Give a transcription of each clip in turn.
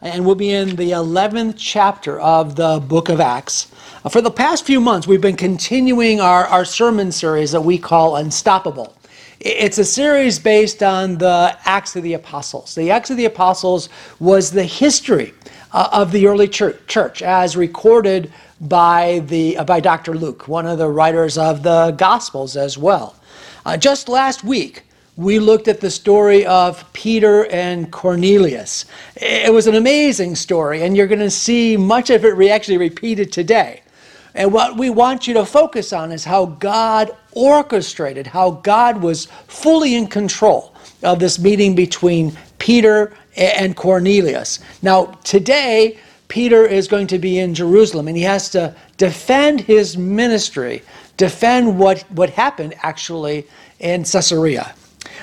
and we'll be in the 11th chapter of the book of Acts. Uh, for the past few months, we've been continuing our, our sermon series that we call Unstoppable. It's a series based on the Acts of the Apostles. The Acts of the Apostles was the history uh, of the early church, church as recorded by, the, uh, by Dr. Luke, one of the writers of the Gospels as well. Uh, just last week, we looked at the story of Peter and Cornelius. It was an amazing story, and you're going to see much of it actually repeated today. And what we want you to focus on is how God orchestrated, how God was fully in control of this meeting between Peter and Cornelius. Now, today, Peter is going to be in Jerusalem and he has to defend his ministry, defend what, what happened actually in Caesarea.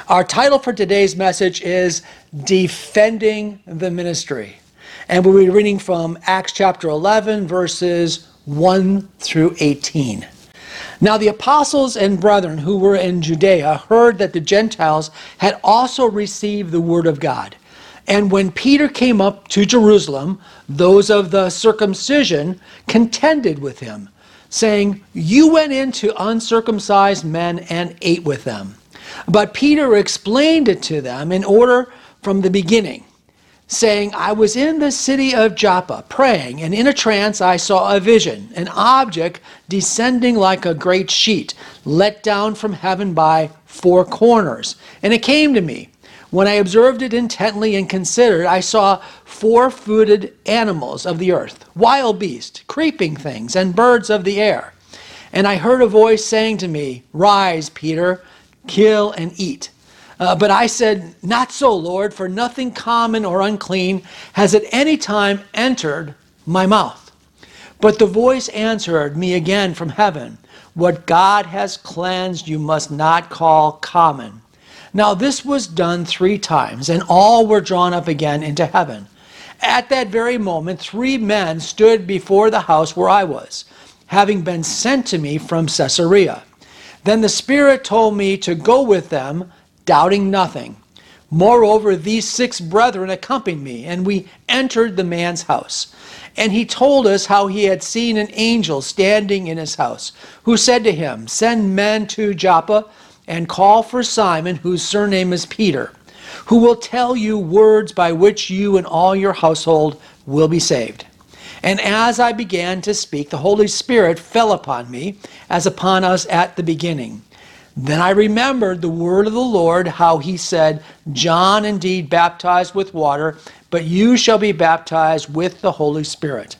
Our title for today's message is Defending the Ministry. And we'll be reading from Acts chapter 11, verses 1 through 18. Now, the apostles and brethren who were in Judea heard that the Gentiles had also received the word of God. And when Peter came up to Jerusalem, those of the circumcision contended with him, saying, You went into uncircumcised men and ate with them. But Peter explained it to them in order from the beginning, saying, I was in the city of Joppa praying, and in a trance I saw a vision, an object descending like a great sheet, let down from heaven by four corners. And it came to me. When I observed it intently and considered, I saw four footed animals of the earth, wild beasts, creeping things, and birds of the air. And I heard a voice saying to me, Rise, Peter kill, and eat. Uh, but I said, Not so, Lord, for nothing common or unclean has at any time entered my mouth. But the voice answered me again from heaven, What God has cleansed, you must not call common. Now this was done three times, and all were drawn up again into heaven. At that very moment, three men stood before the house where I was, having been sent to me from Caesarea. Then the Spirit told me to go with them, doubting nothing. Moreover, these six brethren accompanied me, and we entered the man's house. And he told us how he had seen an angel standing in his house, who said to him, Send men to Joppa and call for Simon, whose surname is Peter, who will tell you words by which you and all your household will be saved. And as I began to speak, the Holy Spirit fell upon me, as upon us at the beginning. Then I remembered the word of the Lord, how he said, John indeed baptized with water, but you shall be baptized with the Holy Spirit.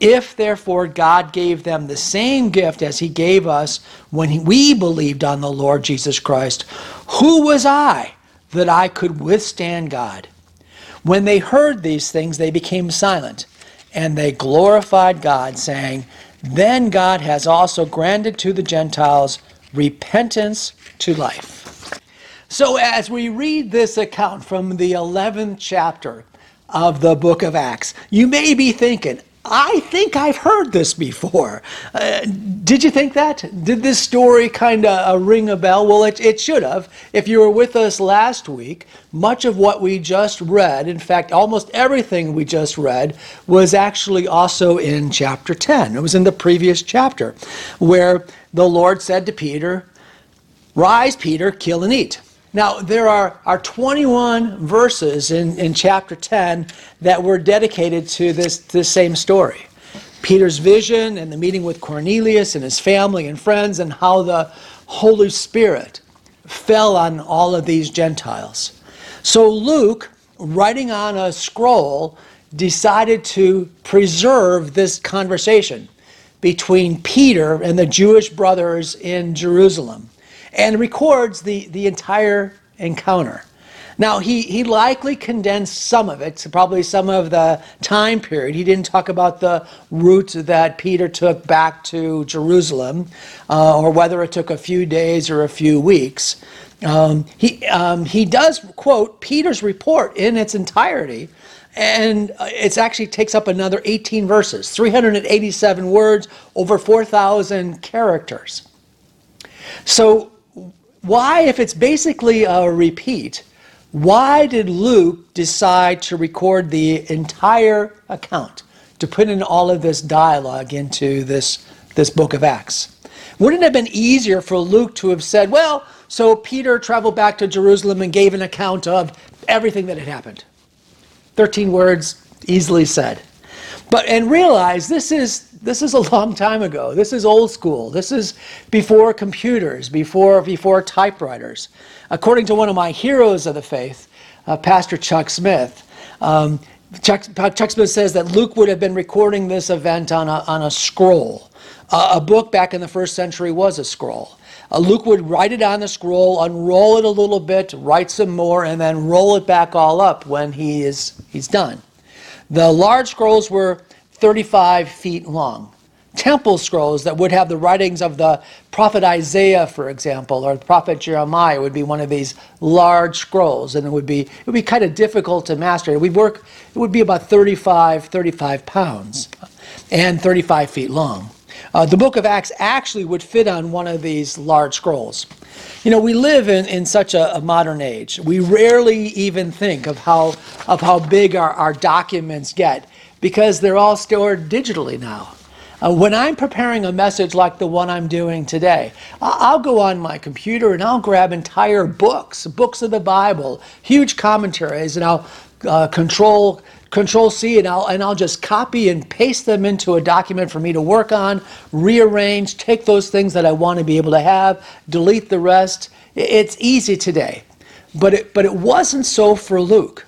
If therefore God gave them the same gift as he gave us when we believed on the Lord Jesus Christ, who was I that I could withstand God? When they heard these things, they became silent and they glorified God, saying, Then God has also granted to the Gentiles repentance to life. So, as we read this account from the 11th chapter of the book of Acts, you may be thinking, I think I've heard this before. Uh, did you think that? Did this story kind of uh, ring a bell? Well, it, it should have. If you were with us last week, much of what we just read, in fact, almost everything we just read, was actually also in chapter 10. It was in the previous chapter where the Lord said to Peter, Rise, Peter, kill and eat. Now, there are, are 21 verses in, in chapter 10 that were dedicated to this, this same story. Peter's vision and the meeting with Cornelius and his family and friends, and how the Holy Spirit fell on all of these Gentiles. So, Luke, writing on a scroll, decided to preserve this conversation between Peter and the Jewish brothers in Jerusalem and records the, the entire encounter. Now, he, he likely condensed some of it, so probably some of the time period. He didn't talk about the route that Peter took back to Jerusalem, uh, or whether it took a few days or a few weeks. Um, he, um, he does quote Peter's report in its entirety, and it actually takes up another 18 verses, 387 words, over 4,000 characters. So, why, if it's basically a repeat, why did Luke decide to record the entire account, to put in all of this dialogue into this, this book of Acts? Wouldn't it have been easier for Luke to have said, well, so Peter traveled back to Jerusalem and gave an account of everything that had happened? 13 words, easily said. But and realize this is this is a long time ago. This is old school. This is before computers, before before typewriters. According to one of my heroes of the faith, uh, Pastor Chuck Smith, um, Chuck, Chuck, Smith says that Luke would have been recording this event on a, on a scroll. Uh, a book back in the first century was a scroll. Uh, Luke would write it on the scroll, unroll it a little bit, write some more, and then roll it back all up when he is he's done. The large scrolls were 35 feet long temple scrolls that would have the writings of the prophet Isaiah, for example, or the prophet Jeremiah would be one of these large scrolls, and it would be it would be kind of difficult to master. We work it would be about 35 35 pounds and 35 feet long. Uh, the book of Acts actually would fit on one of these large scrolls. You know, we live in, in such a, a modern age. We rarely even think of how of how big our, our documents get because they're all stored digitally now. Uh, when I'm preparing a message like the one I'm doing today, I'll go on my computer and I'll grab entire books, books of the Bible, huge commentaries, and I'll uh, control control C and I'll and I'll just copy and paste them into a document for me to work on, rearrange, take those things that I want to be able to have, delete the rest. It's easy today. But it, but it wasn't so for Luke.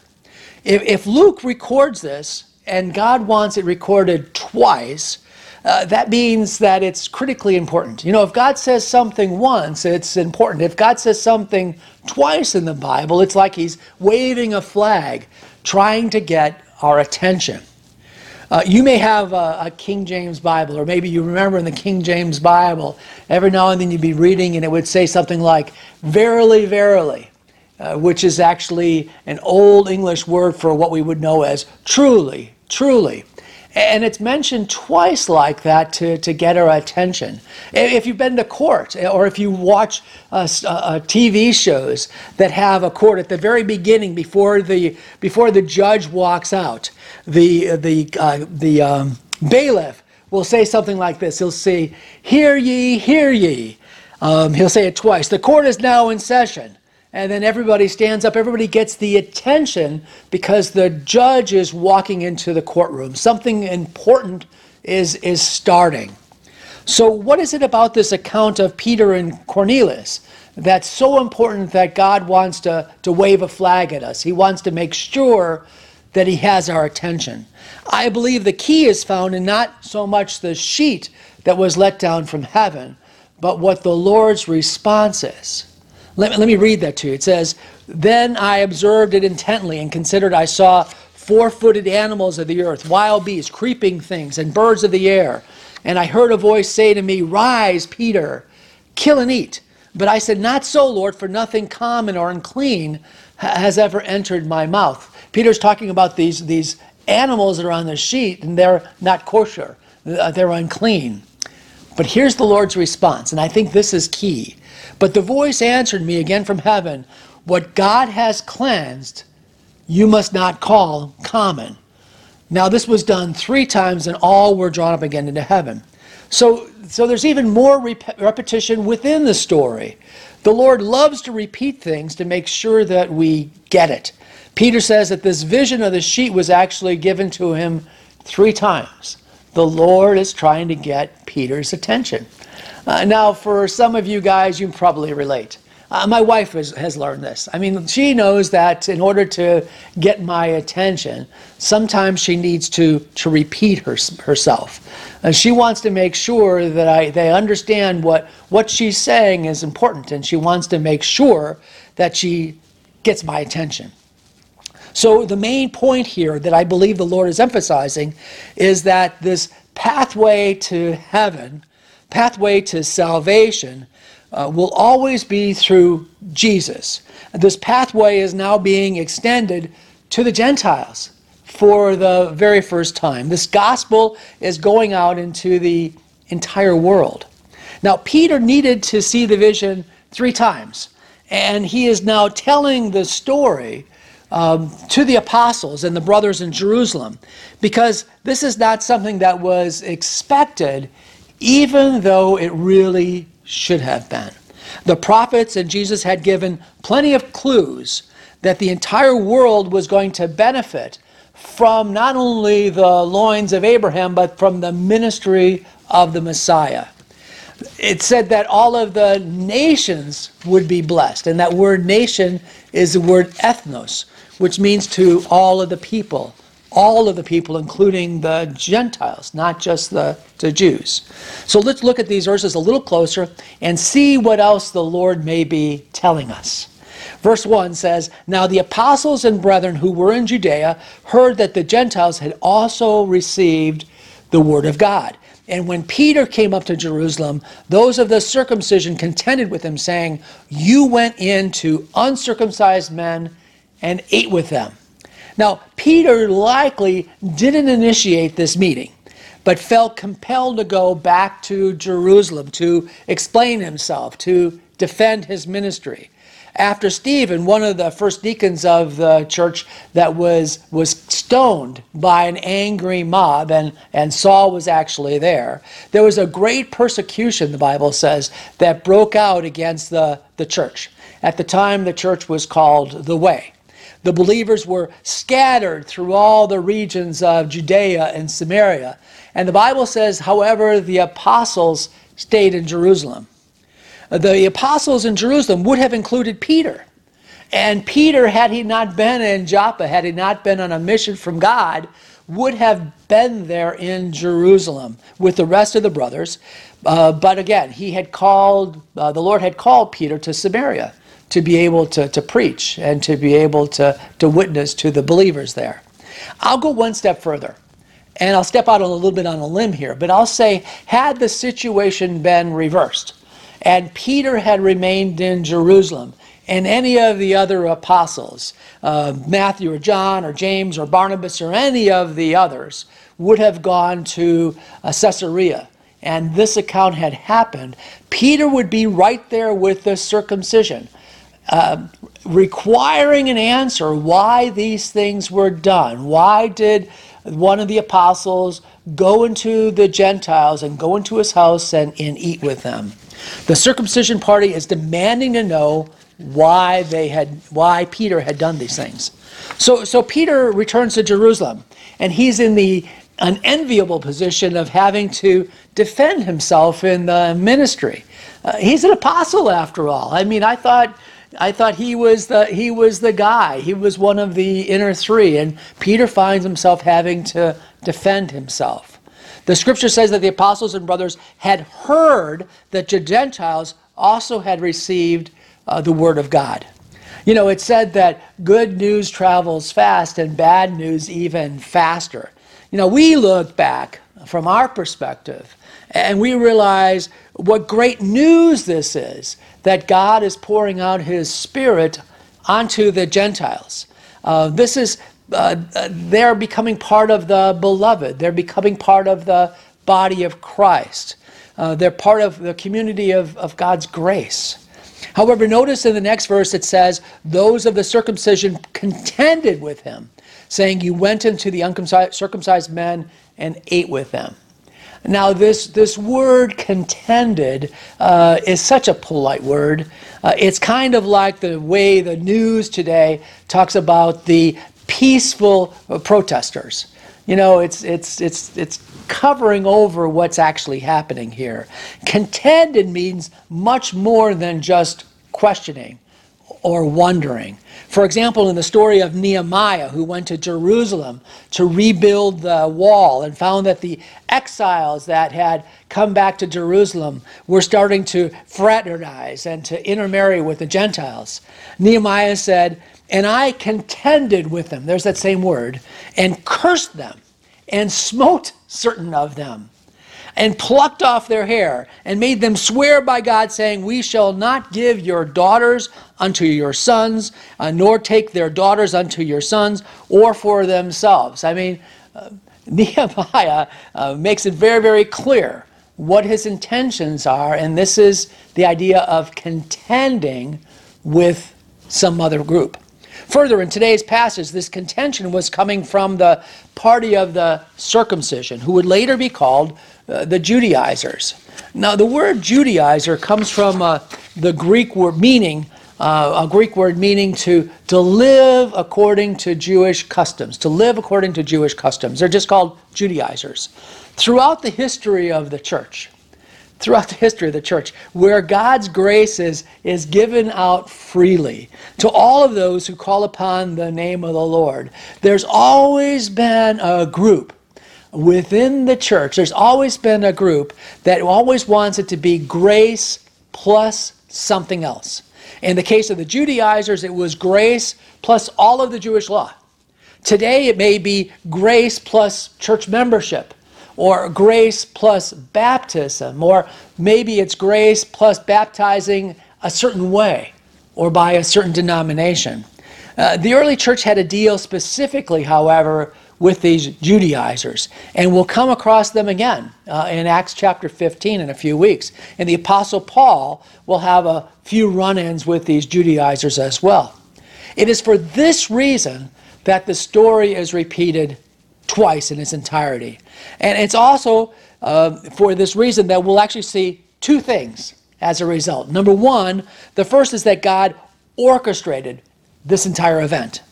If, if Luke records this and God wants it recorded twice, uh, that means that it's critically important. You know, if God says something once, it's important. If God says something twice in the Bible, it's like He's waving a flag, trying to get our attention. Uh, you may have a, a, King James Bible, or maybe you remember in the King James Bible, every now and then you'd be reading and it would say something like, Verily, verily, uh, which is actually an old English word for what we would know as truly, truly. And it's mentioned twice like that to, to get our attention. If you've been to court or if you watch uh, uh, TV shows that have a court at the very beginning before the, before the judge walks out, the, the, uh, the um, bailiff will say something like this. He'll say, Hear ye, hear ye. Um, he'll say it twice. The court is now in session and then everybody stands up, everybody gets the attention because the judge is walking into the courtroom. Something important is, is starting. So, what is it about this account of Peter and Cornelius that's so important that God wants to, to wave a flag at us? He wants to make sure that He has our attention. I believe the key is found in not so much the sheet that was let down from heaven, but what the Lord's response is. Let, let me read that to you. It says, Then I observed it intently and considered I saw four footed animals of the earth, wild beasts, creeping things, and birds of the air. And I heard a voice say to me, Rise, Peter, kill and eat. But I said, Not so, Lord, for nothing common or unclean has ever entered my mouth. Peter's talking about these, these animals that are on the sheet, and they're not kosher, uh, they're unclean. But here's the Lord's response, and I think this is key. But the voice answered me again from heaven What God has cleansed, you must not call common. Now, this was done three times, and all were drawn up again into heaven. So, so there's even more rep- repetition within the story. The Lord loves to repeat things to make sure that we get it. Peter says that this vision of the sheet was actually given to him three times. The Lord is trying to get Peter's attention. Uh, now, for some of you guys, you probably relate. Uh, my wife has, has learned this. I mean, she knows that in order to get my attention, sometimes she needs to, to repeat her, herself. And she wants to make sure that I, they understand what, what she's saying is important, and she wants to make sure that she gets my attention. So, the main point here that I believe the Lord is emphasizing is that this pathway to heaven, pathway to salvation, uh, will always be through Jesus. This pathway is now being extended to the Gentiles for the very first time. This gospel is going out into the entire world. Now, Peter needed to see the vision three times, and he is now telling the story um, to the apostles and the brothers in Jerusalem because this is not something that was expected, even though it really should have been. The prophets and Jesus had given plenty of clues that the entire world was going to benefit from not only the loins of Abraham, but from the ministry of the Messiah. It said that all of the nations would be blessed, and that word nation is the word ethnos, which means to all of the people all of the people, including the Gentiles, not just the, the Jews. So let's look at these verses a little closer and see what else the Lord may be telling us. Verse 1 says, Now the apostles and brethren who were in Judea heard that the Gentiles had also received the word of God. And when Peter came up to Jerusalem, those of the circumcision contended with him, saying, You went in to uncircumcised men and ate with them. Now, Peter likely didn't initiate this meeting, but felt compelled to go back to Jerusalem to explain himself, to defend his ministry. After Stephen, one of the first deacons of the church that was, was stoned by an angry mob, and, and Saul was actually there, there was a great persecution, the Bible says, that broke out against the, the church. At the time, the church was called the Way. The believers were scattered through all the regions of Judea and Samaria. And the Bible says, however, the apostles stayed in Jerusalem. The apostles in Jerusalem would have included Peter. And Peter, had he not been in Joppa, had he not been on a mission from God, would have been there in Jerusalem with the rest of the brothers. Uh, but again, he had called, uh, the Lord had called Peter to Samaria to be able to, to preach and to be able to, to witness to the believers there. I'll go one step further. And I'll step out a little bit on a limb here, but I'll say, had the situation been reversed, and Peter had remained in Jerusalem, and any of the other apostles, uh, Matthew or John or James or Barnabas or any of the others, would have gone to uh, Caesarea, and this account had happened, Peter would be right there with the circumcision. Requiring an answer why these things were done. Why did one of the apostles go into the Gentiles and go into his house and, and eat with them? The circumcision party is demanding to know why they had why Peter had done these things. So so Peter returns to Jerusalem and he's in the unenviable position of having to defend himself in the ministry. Uh, he's an apostle after all. I mean, I thought I thought he was the he was the guy. He was one of the inner three, and Peter finds himself having to defend himself. The scripture says that the apostles and brothers had heard that the Gentiles also had received uh, the word of God. You know, it said that good news travels fast and bad news even faster. You know, we look back from our perspective and we realize what great news this is that God is pouring out his spirit onto the Gentiles. Uh, this is, uh, they're becoming part of the beloved, they're becoming part of the body of Christ, uh, they're part of the community of, of God's grace. However, notice in the next verse it says, Those of the circumcision contended with him, saying, You went into the uncircumcised men and ate with them. Now, this, this word contended uh, is such a polite word. Uh, it's kind of like the way the news today talks about the peaceful protesters. You know, it's, it's, it's, it's covering over what's actually happening here. Contended means much more than just questioning or wondering. For example, in the story of Nehemiah, who went to Jerusalem to rebuild the wall and found that the exiles that had come back to Jerusalem were starting to fraternize and to intermarry with the Gentiles. Nehemiah said, And I contended with them, there's that same word, and cursed them, and smote certain of them, and plucked off their hair, and made them swear by God, saying, We shall not give your daughters unto your sons, uh, nor take their daughters unto your sons, or for themselves. I mean, uh, Nehemiah uh, makes it very, very clear what his intentions are, and this is the idea of contending with some other group. Further, in today's passage, this contention was coming from the party of the circumcision, who would later be called uh, the Judaizers. Now, the word Judaizer comes from uh, the Greek word meaning, uh, a Greek word meaning to, to live according to Jewish customs, to live according to Jewish customs. They're just called Judaizers. Throughout the history of the church, throughout the history of the church where God's grace is, is given out freely to all of those who call upon the name of the Lord. There's always been a group within the church, there's always been a group that always wants it to be grace plus something else. In the case of the Judaizers, it was grace plus all of the Jewish law. Today, it may be grace plus church membership or grace plus baptism, or maybe it's grace plus baptizing a certain way or by a certain denomination. Uh, the early church had a deal specifically, however, with these Judaizers, and we'll come across them again uh, in Acts chapter 15 in a few weeks. And the Apostle Paul will have a few run ins with these Judaizers as well. It is for this reason that the story is repeated twice in its entirety. And it's also uh, for this reason that we'll actually see two things as a result. Number one, the first is that God orchestrated this entire event.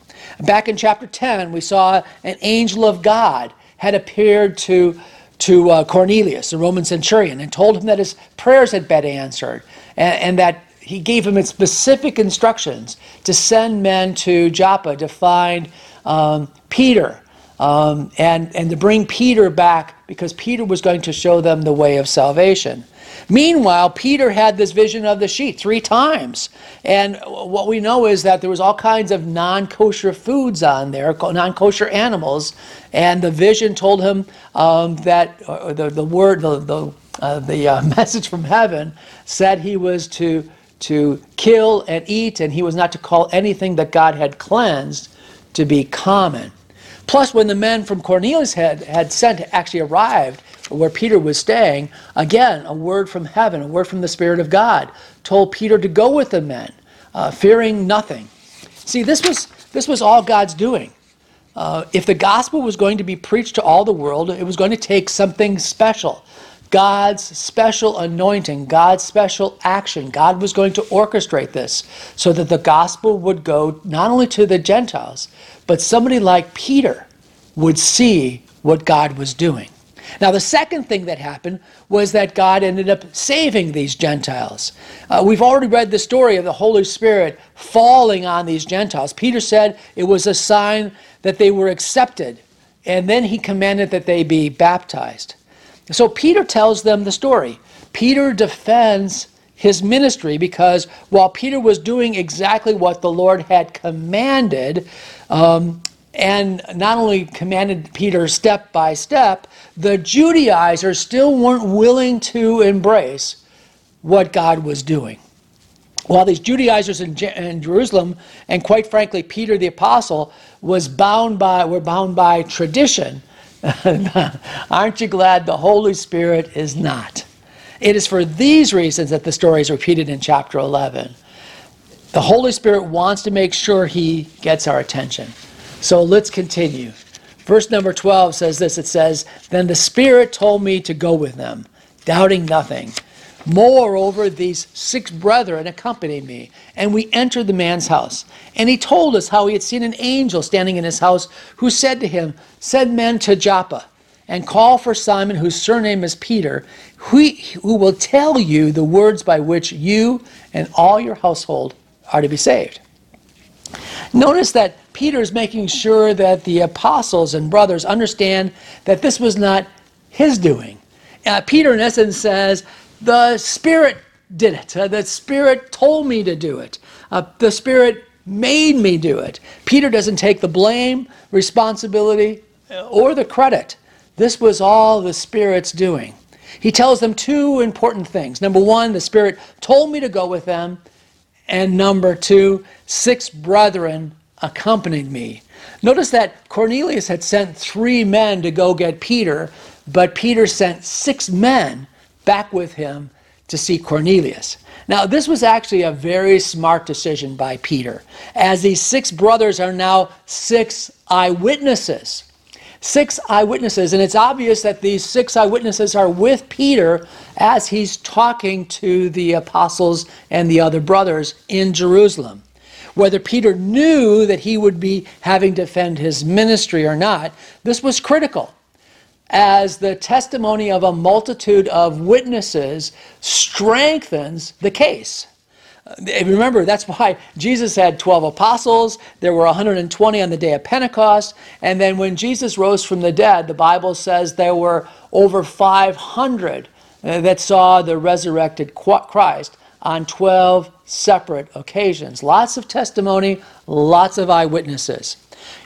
Back in chapter 10, we saw an angel of God had appeared to, to uh, Cornelius, the Roman centurion, and told him that his prayers had been answered and, and that he gave him specific instructions to send men to Joppa to find um, Peter um, and, and to bring Peter back because Peter was going to show them the way of salvation. Meanwhile, Peter had this vision of the sheep three times. And what we know is that there was all kinds of non-kosher foods on there, non-kosher animals. And the vision told him um, that uh, the, the word, the, the, uh, the uh, message from heaven said he was to, to kill and eat, and he was not to call anything that God had cleansed to be common. Plus, when the men from Cornelius had, had sent actually arrived where Peter was staying, again, a word from heaven, a word from the Spirit of God, told Peter to go with the men, uh, fearing nothing. See, this was, this was all God's doing. Uh, if the gospel was going to be preached to all the world, it was going to take something special. God's special anointing, God's special action. God was going to orchestrate this so that the gospel would go not only to the Gentiles, but somebody like Peter would see what God was doing. Now, the second thing that happened was that God ended up saving these Gentiles. Uh, we've already read the story of the Holy Spirit falling on these Gentiles. Peter said it was a sign that they were accepted, and then he commanded that they be baptized. So Peter tells them the story. Peter defends his ministry because while Peter was doing exactly what the Lord had commanded, um, and not only commanded Peter step by step, the Judaizers still weren't willing to embrace what God was doing. While these Judaizers in, in Jerusalem, and quite frankly, Peter the apostle, was bound by were bound by tradition. Aren't you glad the Holy Spirit is not? It is for these reasons that the story is repeated in chapter 11. The Holy Spirit wants to make sure he gets our attention. So let's continue. Verse number 12 says this it says, Then the Spirit told me to go with them, doubting nothing. Moreover, these six brethren accompanied me, and we entered the man's house. And he told us how he had seen an angel standing in his house, who said to him, Send men to Joppa, and call for Simon, whose surname is Peter, who, who will tell you the words by which you and all your household are to be saved. Notice that Peter is making sure that the apostles and brothers understand that this was not his doing. Uh, Peter, in essence, says, The Spirit did it. Uh, the Spirit told me to do it. Uh, the Spirit made me do it. Peter doesn't take the blame, responsibility, or the credit. This was all the Spirit's doing. He tells them two important things. Number one, the Spirit told me to go with them. And number two, six brethren accompanied me. Notice that Cornelius had sent three men to go get Peter, but Peter sent six men back with him to see Cornelius. Now, this was actually a very smart decision by Peter, as these six brothers are now six eyewitnesses. Six eyewitnesses, and it's obvious that these six eyewitnesses are with Peter as he's talking to the apostles and the other brothers in Jerusalem. Whether Peter knew that he would be having to defend his ministry or not, this was critical as the testimony of a multitude of witnesses strengthens the case. Remember, that's why Jesus had 12 apostles. There were 120 on the day of Pentecost. And then when Jesus rose from the dead, the Bible says there were over 500 uh, that saw the resurrected Christ on 12 separate occasions. Lots of testimony, lots of eyewitnesses.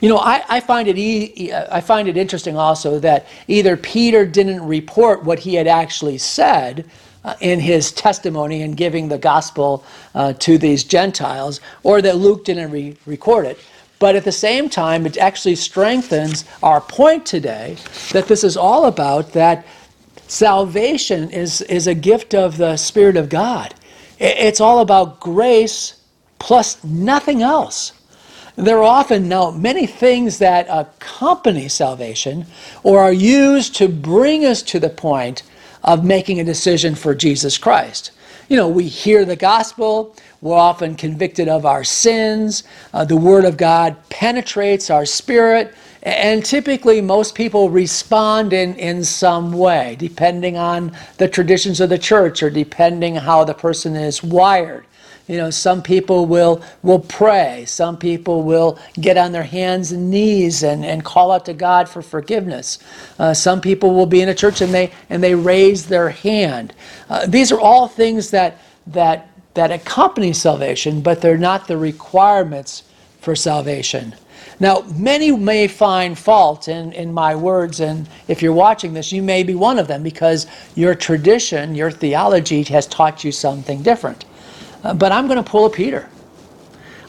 You know, I, I, find it e- I find it interesting also that either Peter didn't report what he had actually said uh, in his testimony in giving the gospel uh, to these Gentiles, or that Luke didn't re- record it. But at the same time, it actually strengthens our point today that this is all about that salvation is, is a gift of the Spirit of God. It's all about grace plus nothing else. There are often now many things that accompany salvation or are used to bring us to the point of making a decision for Jesus Christ. You know, we hear the gospel, we're often convicted of our sins, uh, the Word of God penetrates our spirit, and typically most people respond in, in some way, depending on the traditions of the church or depending how the person is wired. You know, some people will, will pray. Some people will get on their hands and knees and, and call out to God for forgiveness. Uh, some people will be in a church and they, and they raise their hand. Uh, these are all things that, that, that accompany salvation, but they're not the requirements for salvation. Now, many may find fault in, in my words, and if you're watching this, you may be one of them because your tradition, your theology has taught you something different. Uh, but I'm going to pull a Peter.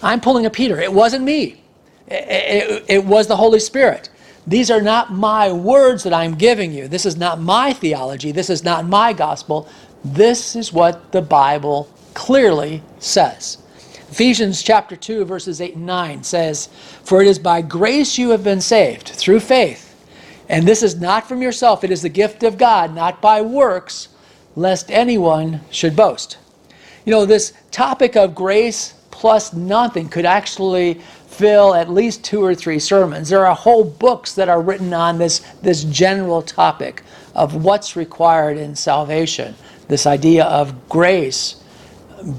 I'm pulling a Peter. It wasn't me, it, it, it was the Holy Spirit. These are not my words that I'm giving you. This is not my theology. This is not my gospel. This is what the Bible clearly says. Ephesians chapter 2, verses 8 and 9 says, For it is by grace you have been saved, through faith. And this is not from yourself, it is the gift of God, not by works, lest anyone should boast. You know, this topic of grace plus nothing could actually fill at least two or three sermons. There are whole books that are written on this, this general topic of what's required in salvation. This idea of grace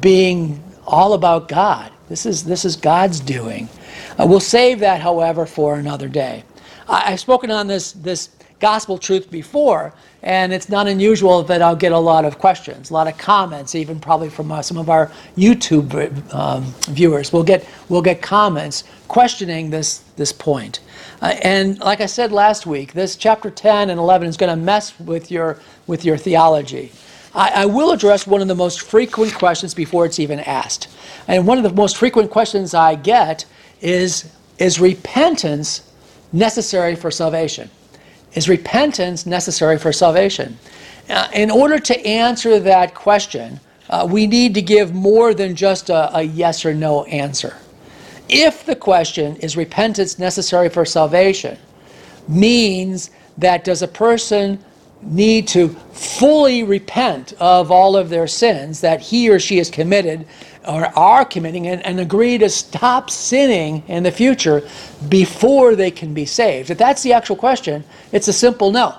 being all about God. This is, this is God's doing. Uh, we'll save that, however, for another day. I, have spoken on this, this gospel truth before, and it's not unusual that I'll get a lot of questions, a lot of comments, even probably from uh, some of our YouTube um, viewers. We'll get we'll get comments questioning this this point. Uh, and like I said last week, this chapter 10 and 11 is going to mess with your with your theology. I, I will address one of the most frequent questions before it's even asked. And one of the most frequent questions I get is is repentance necessary for salvation? Is repentance necessary for salvation? Uh, in order to answer that question, uh, we need to give more than just a, a yes or no answer. If the question is repentance necessary for salvation, means that does a person need to fully repent of all of their sins that he or she has committed or are committing and, and, agree to stop sinning in the future before they can be saved? If that's the actual question, it's a simple no.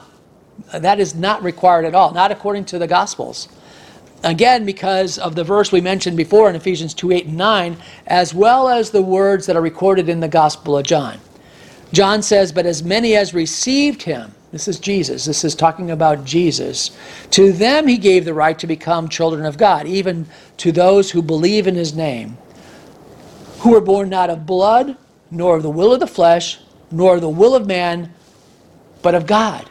That is not required at all, not according to the Gospels. Again, because of the verse we mentioned before in Ephesians 2 8 and 9, as well as the words that are recorded in the Gospel of John. John says, But as many as received him, this is Jesus. This is talking about Jesus. To them he gave the right to become children of God, even to those who believe in his name, who were born not of blood, nor of the will of the flesh, nor of the will of man, but of God.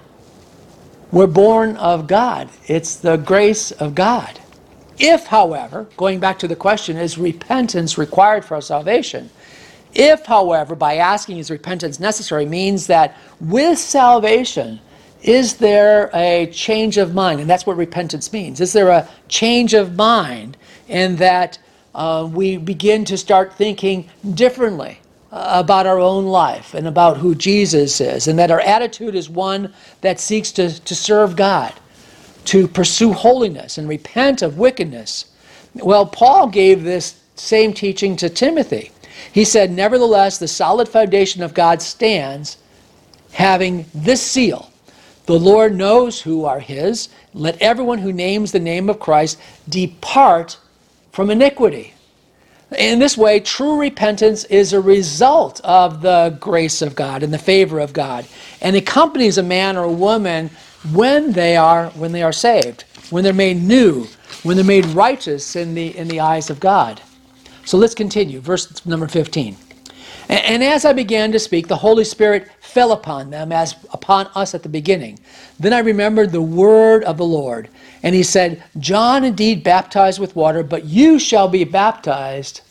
We're born of God. It's the grace of God. If, however, going back to the question, is repentance required for our salvation? If, however, by asking is repentance necessary means that with salvation, is there a change of mind? And that's what repentance means. Is there a change of mind in that uh, we begin to start thinking differently uh, about our own life and about who Jesus is, and that our attitude is one that seeks to, to serve God, to pursue holiness and repent of wickedness? Well, Paul gave this same teaching to Timothy. He said, Nevertheless, the solid foundation of God stands, having this seal The Lord knows who are his. Let everyone who names the name of Christ depart from iniquity. In this way, true repentance is a result of the grace of God and the favor of God, and accompanies a man or a woman when they are when they are saved, when they're made new, when they're made righteous in the in the eyes of God. So let's continue, verse number 15. And, as I began to speak, the Holy Spirit fell upon them as upon us at the beginning. Then I remembered the word of the Lord. And he said, John indeed baptized with water, but you shall be baptized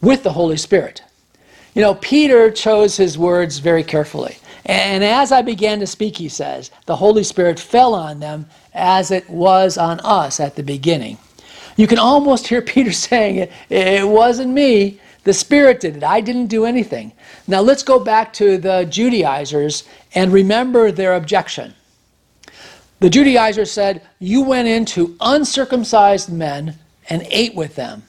with the Holy Spirit. You know, Peter chose his words very carefully. And as I began to speak, he says, the Holy Spirit fell on them as it was on us at the beginning. You can almost hear Peter saying, It, it wasn't me. The Spirit did it. I didn't do anything. Now let's go back to the Judaizers and remember their objection. The Judaizers said, You went into uncircumcised men and ate with them.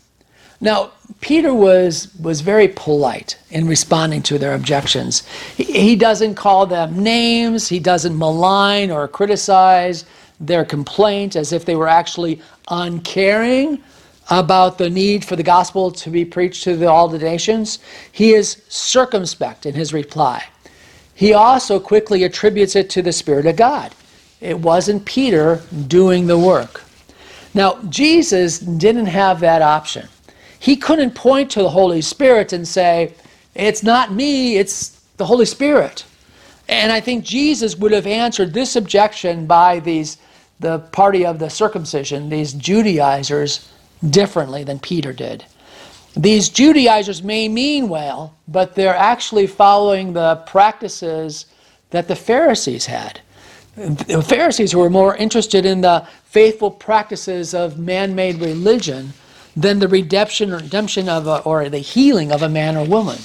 Now, Peter was, was very polite in responding to their objections. He, he doesn't call them names, he doesn't malign or criticize their complaint as if they were actually uncaring about the need for the gospel to be preached to the, all the nations. He is circumspect in his reply. He also quickly attributes it to the Spirit of God. It wasn't Peter doing the work. Now, Jesus didn't have that option. He couldn't point to the Holy Spirit and say, It's not me, it's the Holy Spirit. And I think Jesus would have answered this objection by these the party of the circumcision, these Judaizers, differently than Peter did. These Judaizers may mean well, but they're actually following the practices that the Pharisees had. The Pharisees were more interested in the faithful practices of man made religion than the redemption or redemption of a, or the healing of a man or woman.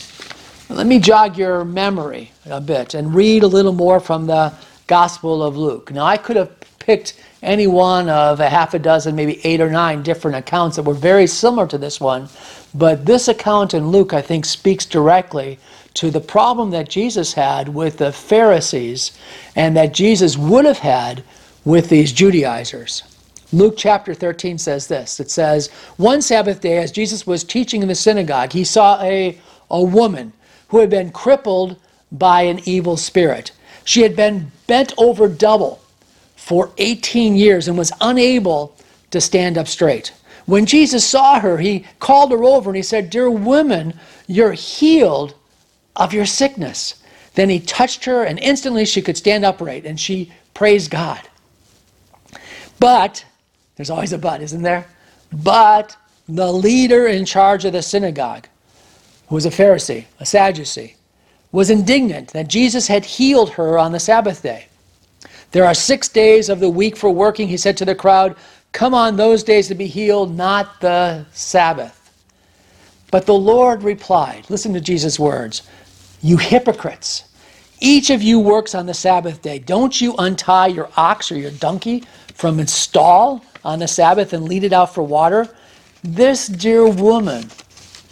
Let me jog your memory a bit and read a little more from the Gospel of Luke. Now, I could have picked any one of a half a dozen, maybe eight or nine different accounts that were very similar to this one. But this account in Luke, I think, speaks directly to the problem that Jesus had with the Pharisees and that Jesus would have had with these Judaizers. Luke chapter 13 says this it says, One Sabbath day, as Jesus was teaching in the synagogue, he saw a, a woman who had been crippled by an evil spirit. She had been bent over double for 18 years and was unable to stand up straight. When Jesus saw her, he called her over and he said, Dear woman, you're healed of your sickness. Then he touched her, and instantly she could stand upright, and she praised God. But, there's always a but, isn't there? But the leader in charge of the synagogue, who was a Pharisee, a Sadducee, was indignant that Jesus had healed her on the Sabbath day. There are six days of the week for working, he said to the crowd. Come on those days to be healed, not the Sabbath. But the Lord replied, listen to Jesus' words, You hypocrites, each of you works on the Sabbath day. Don't you untie your ox or your donkey from its stall on the Sabbath and lead it out for water? This dear woman,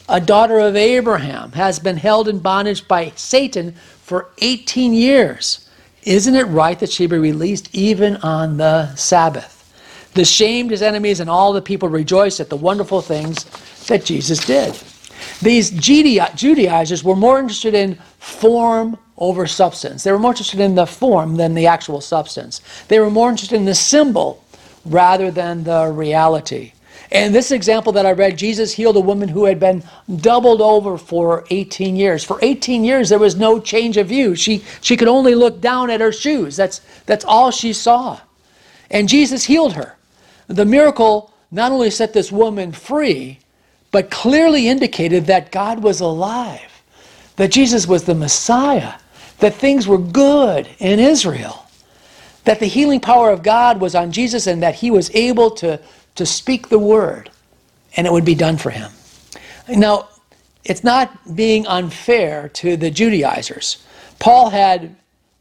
a daughter of Abraham, has been held in bondage by Satan for 18 years. Isn't it right that she be released even on the Sabbath? The shamed his enemies, and all the people rejoiced at the wonderful things that Jesus did. These Judaizers were more interested in form over substance. They were more interested in the form than the actual substance. They were more interested in the symbol rather than the reality. And this example that I read, Jesus healed a woman who had been doubled over for 18 years. For 18 years, there was no change of view. She, she could only look down at her shoes. That's, that's all she saw. And Jesus healed her. The miracle not only set this woman free, but clearly indicated that God was alive, that Jesus was the Messiah, that things were good in Israel, that the healing power of God was on Jesus, and that he was able to, to speak the word and it would be done for him. Now, it's not being unfair to the Judaizers. Paul had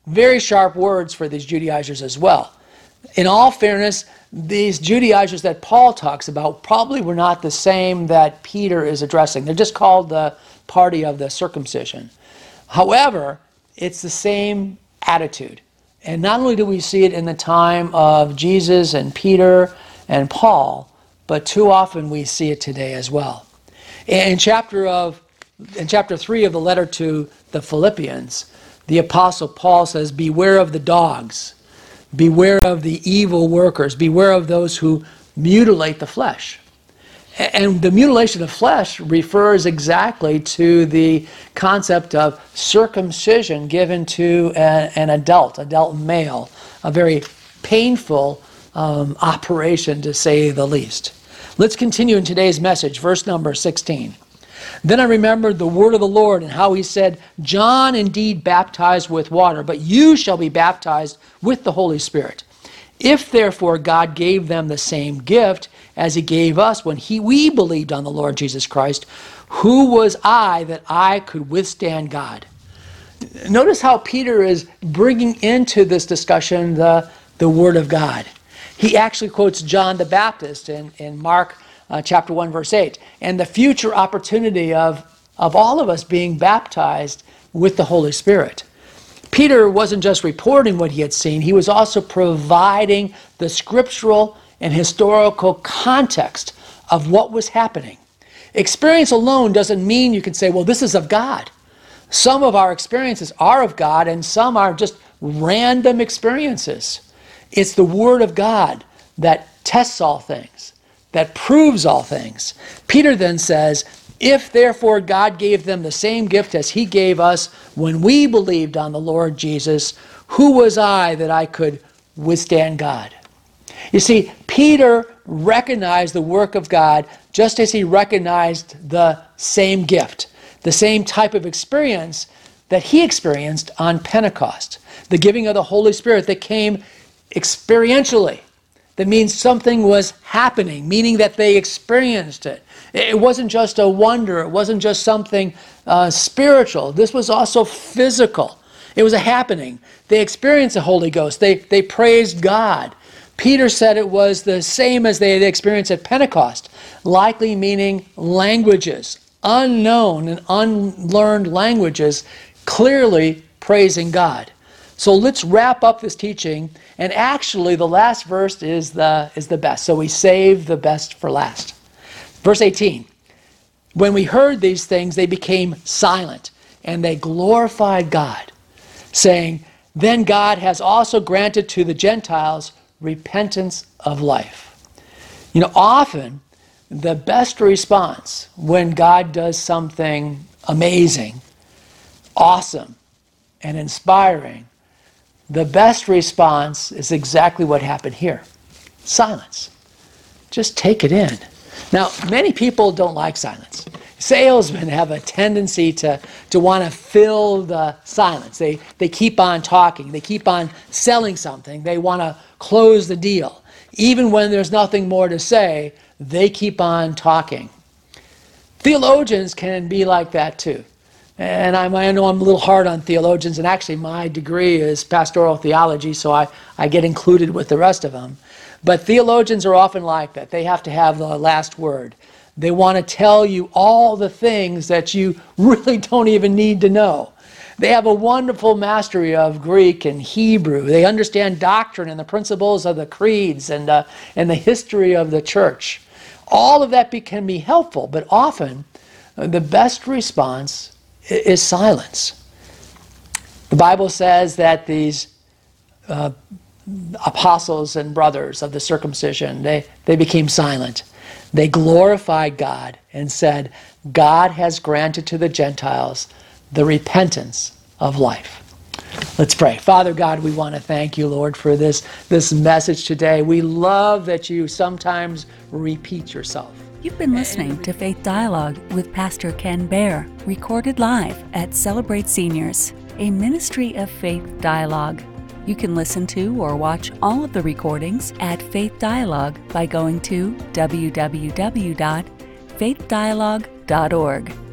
very sharp words for these Judaizers as well. In all fairness, these Judaizers that Paul talks about probably were not the same that Peter is addressing. They're just called the party of the circumcision. However, it's the same attitude. And not only do we see it in the time of Jesus and Peter and Paul, but too often we see it today as well. In chapter of in chapter 3 of the letter to the Philippians, the apostle Paul says, "Beware of the dogs." Beware of the evil workers. Beware of those who mutilate the flesh. And the mutilation of flesh refers exactly to the concept of circumcision given to an adult, adult male, a very painful um, operation to say the least. Let's continue in today's message, verse number 16. Then I remembered the word of the Lord and how he said, John indeed baptized with water, but you shall be baptized with the Holy Spirit. If therefore God gave them the same gift as he gave us when he, we believed on the Lord Jesus Christ, who was I that I could withstand God? Notice how Peter is bringing into this discussion the, the Word of God. He actually quotes John the Baptist in, in Mark uh, chapter 1, verse 8, and the future opportunity of, of all of us being baptized with the Holy Spirit. Peter wasn't just reporting what he had seen, he was also providing the scriptural and historical context of what was happening. Experience alone doesn't mean you can say, well, this is of God. Some of our experiences are of God, and some are just random experiences. It's the Word of God that tests all things that proves all things. Peter then says, If therefore God gave them the same gift as he gave us when we believed on the Lord Jesus, who was I that I could withstand God? You see, Peter recognized the work of God just as he recognized the same gift, the same type of experience that he experienced on Pentecost, the giving of the Holy Spirit that came experientially that means something was happening, meaning that they experienced it. It wasn't just a wonder, it wasn't just something uh, spiritual. This was also physical. It was a happening. They experienced the Holy Ghost, they, they praised God. Peter said it was the same as they had experienced at Pentecost, likely meaning languages, unknown and unlearned languages, clearly praising God. So let's wrap up this teaching. And actually, the last verse is the, is the best. So we save the best for last. Verse 18 When we heard these things, they became silent and they glorified God, saying, Then God has also granted to the Gentiles repentance of life. You know, often the best response when God does something amazing, awesome, and inspiring the best response is exactly what happened here silence. Just take it in. Now, many people don't like silence. Salesmen have a tendency to, to want to fill the silence. They, they keep on talking, they keep on selling something, they want to close the deal. Even when there's nothing more to say, they keep on talking. Theologians can be like that too. And I'm, i know I'm a little hard on theologians, and actually, my degree is pastoral theology, so I, I get included with the rest of them. But theologians are often like that. They have to have the last word. They want to tell you all the things that you really don't even need to know. They have a wonderful mastery of Greek and Hebrew. They understand doctrine and the principles of the creeds and, uh, and the history of the church. All of that be, can be helpful, but often uh, the best response is silence. The Bible says that these uh, apostles and brothers of the circumcision, they, they became silent. They glorified God and said, God has granted to the Gentiles the repentance of life. Let's pray. Father God, we want to thank you, Lord, for this, this message today. We love that you sometimes repeat yourself. You've been listening to Faith Dialogue with Pastor Ken Baer, recorded live at Celebrate Seniors, a ministry of faith dialogue. You can listen to or watch all of the recordings at Faith Dialogue by going to www.faithdialogue.org.